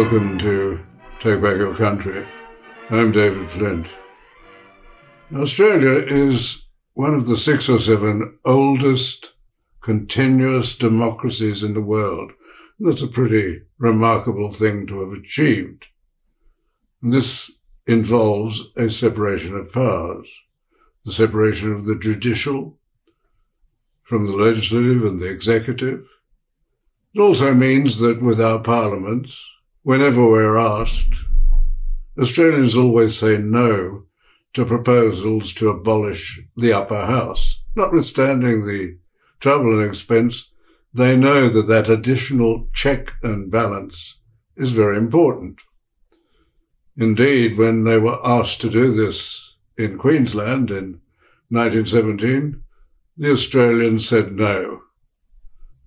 Welcome to Take Back Your Country. I'm David Flint. Australia is one of the six or seven oldest continuous democracies in the world. That's a pretty remarkable thing to have achieved. This involves a separation of powers, the separation of the judicial from the legislative and the executive. It also means that with our parliaments, whenever we're asked, Australians always say no to proposals to abolish the upper house. Notwithstanding the trouble and expense, they know that that additional check and balance is very important. Indeed, when they were asked to do this in Queensland in 1917, the Australians said no.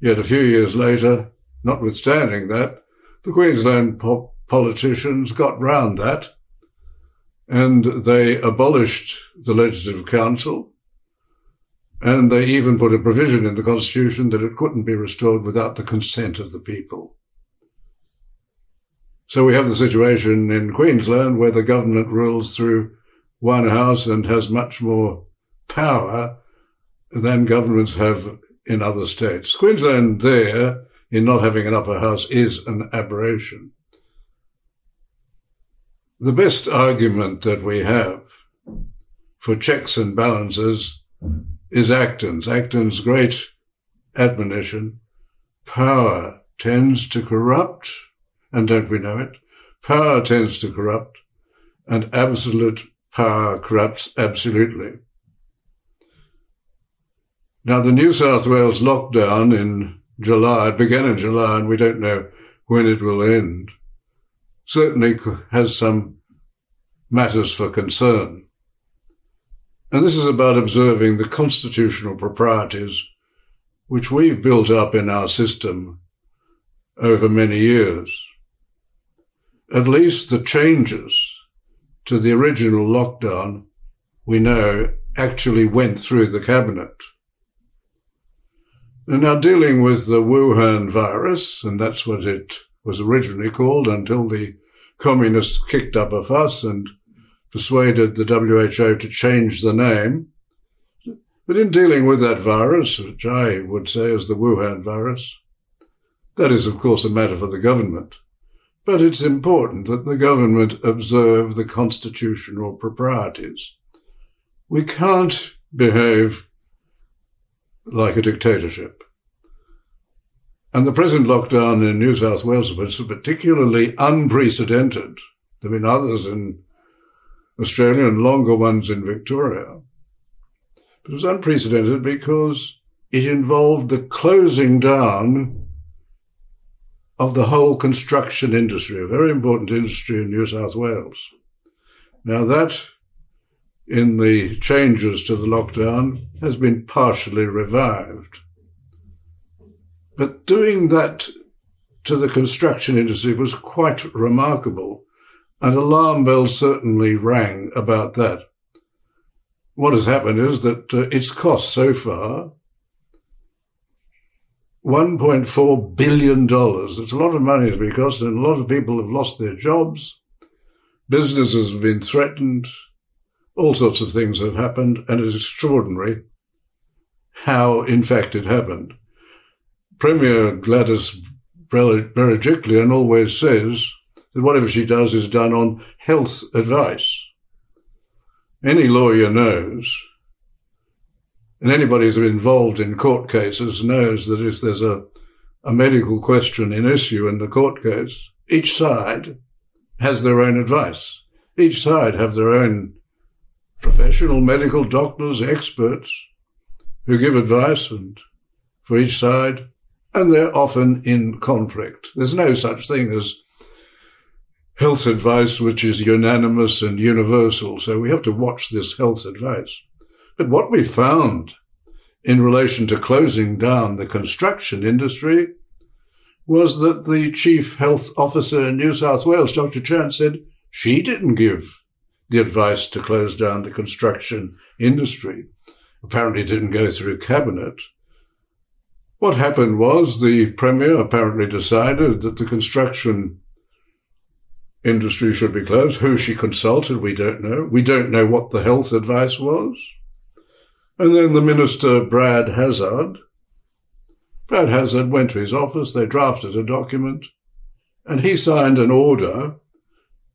Yet a few years later, notwithstanding that, the Queensland po- politicians got round that and they abolished the Legislative Council and they even put a provision in the Constitution that it couldn't be restored without the consent of the people. So we have the situation in Queensland where the government rules through one house and has much more power than governments have in other states. Queensland there in not having an upper house is an aberration. The best argument that we have for checks and balances is Acton's. Acton's great admonition. Power tends to corrupt, and don't we know it? Power tends to corrupt, and absolute power corrupts absolutely. Now, the New South Wales lockdown in July. It began in July and we don't know when it will end. Certainly has some matters for concern. And this is about observing the constitutional proprieties which we've built up in our system over many years. At least the changes to the original lockdown, we know, actually went through the cabinet. Now dealing with the Wuhan virus, and that's what it was originally called until the communists kicked up a fuss and persuaded the WHO to change the name. But in dealing with that virus, which I would say is the Wuhan virus, that is, of course, a matter for the government. But it's important that the government observe the constitutional proprieties. We can't behave like a dictatorship. And the present lockdown in New South Wales was particularly unprecedented. There have been others in Australia and longer ones in Victoria. But it was unprecedented because it involved the closing down of the whole construction industry, a very important industry in New South Wales. Now that in the changes to the lockdown has been partially revived. But doing that to the construction industry was quite remarkable, and alarm bells certainly rang about that. What has happened is that uh, it's cost so far $1.4 billion. It's a lot of money to be cost, and a lot of people have lost their jobs. Businesses have been threatened all sorts of things have happened, and it's extraordinary how, in fact, it happened. Premier Gladys Berejiklian always says that whatever she does is done on health advice. Any lawyer knows, and anybody who's involved in court cases knows that if there's a, a medical question in issue in the court case, each side has their own advice. Each side have their own professional medical doctors, experts who give advice and for each side, and they're often in conflict. There's no such thing as health advice which is unanimous and universal, so we have to watch this health advice. But what we found in relation to closing down the construction industry was that the chief health officer in New South Wales, Dr. Chant, said she didn't give the advice to close down the construction industry. Apparently didn't go through cabinet. What happened was the Premier apparently decided that the construction industry should be closed. Who she consulted, we don't know. We don't know what the health advice was. And then the minister, Brad Hazzard, Brad Hazzard went to his office, they drafted a document, and he signed an order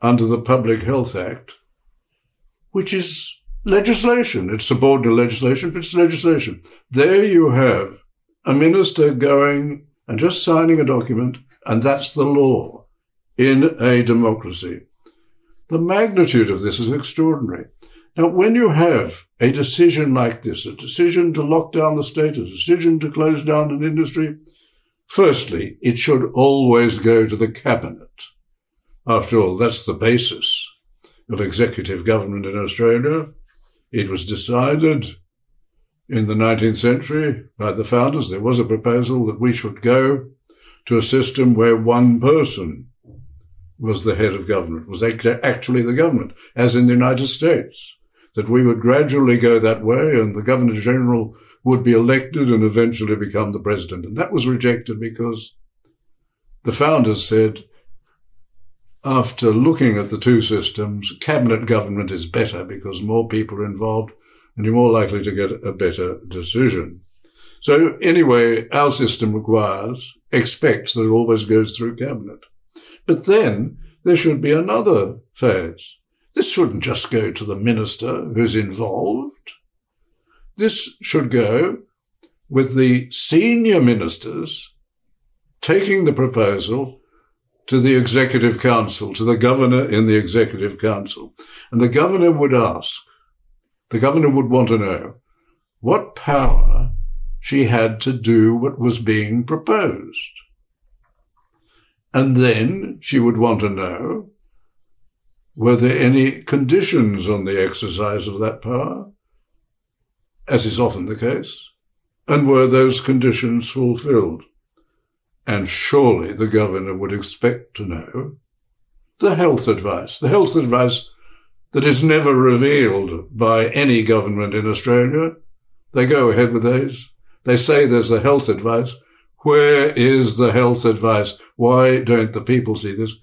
under the Public Health Act, which is legislation. It's subordinate legislation, but it's legislation. There you have a minister going and just signing a document, and that's the law in a democracy. The magnitude of this is extraordinary. Now, when you have a decision like this, a decision to lock down the state, a decision to close down an industry, firstly, it should always go to the cabinet. After all, that's the basis of executive government in Australia. It was decided in the 19th century by the founders. There was a proposal that we should go to a system where one person was the head of government, was actually the government, as in the United States, that we would gradually go that way and the Governor General would be elected and eventually become the president. And that was rejected because the founders said, after looking at the two systems, cabinet government is better because more people are involved and you're more likely to get a better decision. So anyway, our system requires, expects that it always goes through cabinet. But then there should be another phase. This shouldn't just go to the minister who's involved. This should go with the senior ministers taking the proposal to the Executive Council, to the governor in the Executive Council. And the governor would ask, the governor would want to know what power she had to do what was being proposed. And then she would want to know were there any conditions on the exercise of that power, as is often the case, and were those conditions fulfilled? And surely the governor would expect to know the health advice, the health advice that is never revealed by any government in Australia. They go ahead with those. They say there's the health advice. Where is the health advice? Why don't the people see this?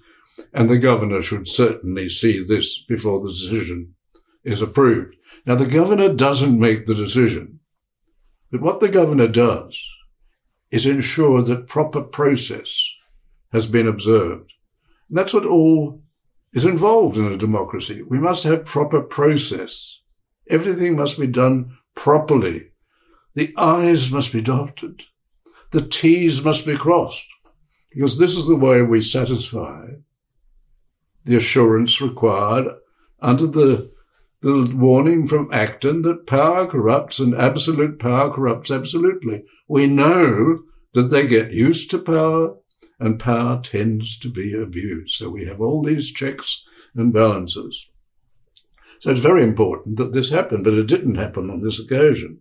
And the governor should certainly see this before the decision is approved. Now, the governor doesn't make the decision, but what the governor does is ensure that proper process has been observed. And that's what all is involved in a democracy. We must have proper process. Everything must be done properly. The I's must be dotted. The T's must be crossed. Because this is the way we satisfy the assurance required under the, the warning from Acton that power corrupts and absolute power corrupts absolutely we know that they get used to power and power tends to be abused. So we have all these checks and balances. So it's very important that this happened, but it didn't happen on this occasion.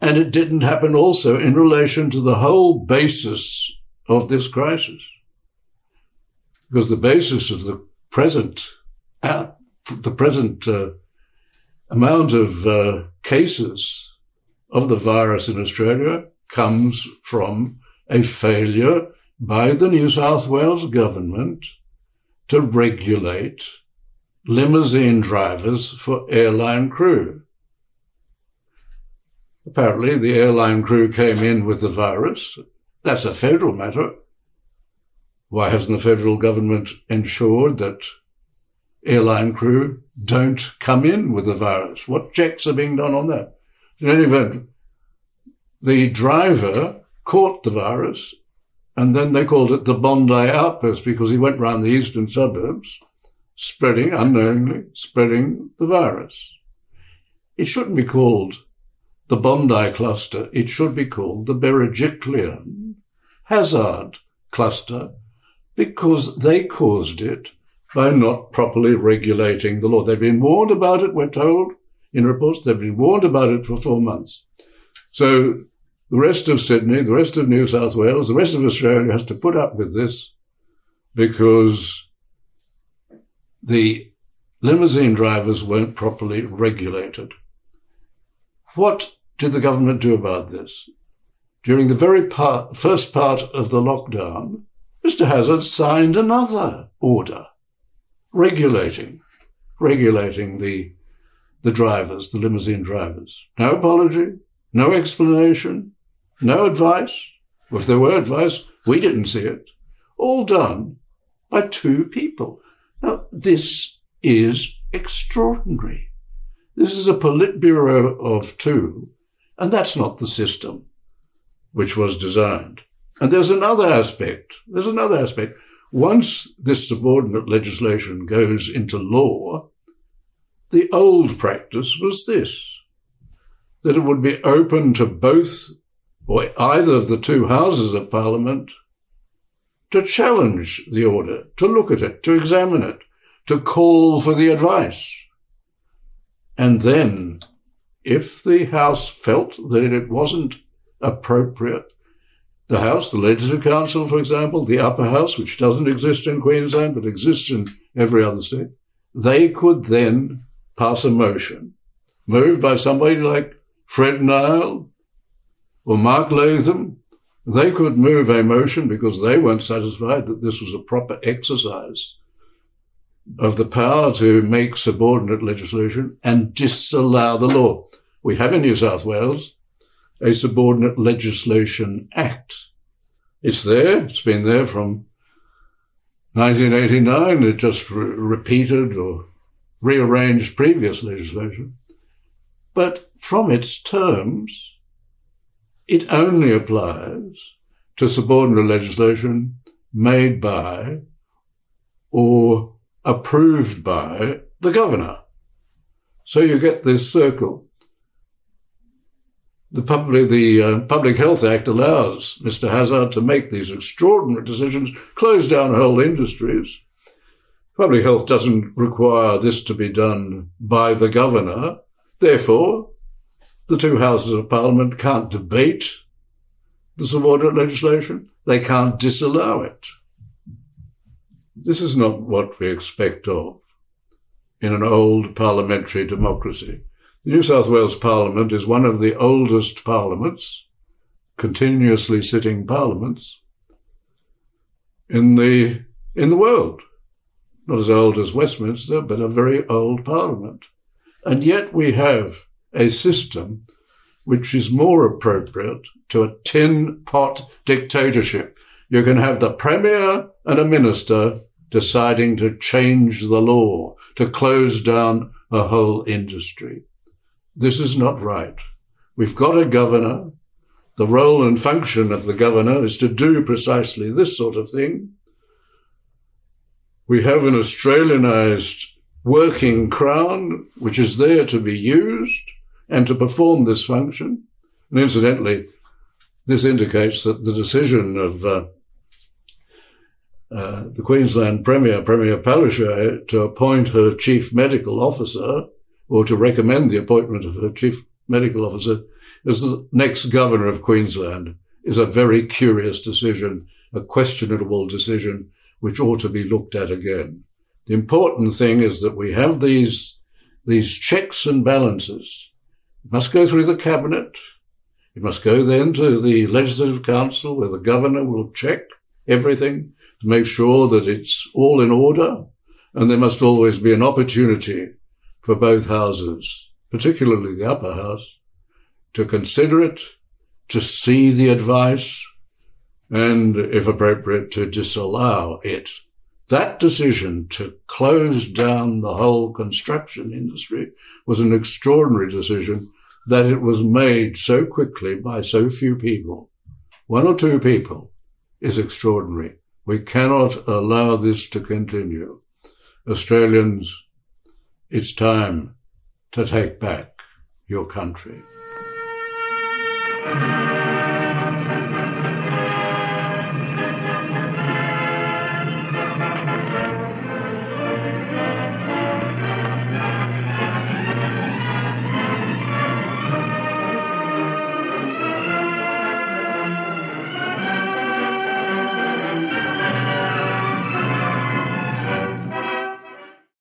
And it didn't happen also in relation to the whole basis of this crisis. Because the basis of the present, uh, the present uh, amount of uh, cases of the virus in Australia comes from a failure by the New South Wales government to regulate limousine drivers for airline crew. Apparently, the airline crew came in with the virus. That's a federal matter. Why hasn't the federal government ensured that airline crew don't come in with the virus? What checks are being done on that? In any event, the driver caught the virus and then they called it the Bondi outburst because he went round the eastern suburbs spreading, unknowingly, spreading the virus. It shouldn't be called the Bondi cluster. It should be called the Berejiklian Hazzard cluster because they caused it by not properly regulating the law. They've been warned about it, we're told, in reports. They've been warned about it for four months. So the rest of Sydney, the rest of New South Wales, the rest of Australia has to put up with this because the limousine drivers weren't properly regulated. What did the government do about this? During the very part, first part of the lockdown, Mr. Hazzard signed another order regulating, regulating the, the drivers, the limousine drivers. No apology, no explanation, no advice. If there were advice, we didn't see it. All done by two people. Now, this is extraordinary. This is a Politburo of two, and that's not the system which was designed. And there's another aspect. There's another aspect. Once this subordinate legislation goes into law, the old practice was this, that it would be open to both or either of the two houses of parliament to challenge the order, to look at it, to examine it, to call for the advice. And then, if the House felt that it wasn't appropriate, the House, the Legislative Council, for example, the upper house, which doesn't exist in Queensland but exists in every other state, they could then pass a motion moved by somebody like Fred Nile or Mark Latham. They could move a motion because they weren't satisfied that this was a proper exercise of the power to make subordinate legislation and disallow the law. We have in New South Wales a Subordinate Legislation Act. It's there. It's been there from 1989. It just re- repeated or rearranged previous legislation. But from its terms, it only applies to subordinate legislation made by or approved by the governor. So you get this circle. The public, the uh, Public Health Act allows Mr. Hazzard to make these extraordinary decisions, close down whole industries. Public health doesn't require this to be done by the governor. Therefore, the two houses of parliament can't debate the subordinate legislation. They can't disallow it. This is not what we expect of in an old parliamentary democracy. The New South Wales Parliament is one of the oldest parliaments, continuously sitting parliaments, in the, in the world. Not as old as Westminster, but a very old parliament. And yet we have a system which is more appropriate to a tin pot dictatorship. You can have the premier and a minister deciding to change the law, to close down a whole industry. This is not right. We've got a governor. The role and function of the governor is to do precisely this sort of thing. We have an Australianized working crown, which is there to be used and to perform this function. And incidentally, this indicates that the decision of uh, uh, the Queensland Premier, Premier Palaszczuk, to appoint her chief medical officer or to recommend the appointment of her chief medical officer as the next governor of Queensland is a very curious decision, a questionable decision which ought to be looked at again. The important thing is that we have these, these checks and balances. It must go through the cabinet. It must go then to the legislative council where the governor will check everything to make sure that it's all in order. And there must always be an opportunity for both houses, particularly the upper house, to consider it, to see the advice, and if appropriate, to disallow it. That decision to close down the whole construction industry was an extraordinary decision that it was made so quickly by so few people. One or two people is extraordinary. We cannot allow this to continue. Australians, it's time to take back your country.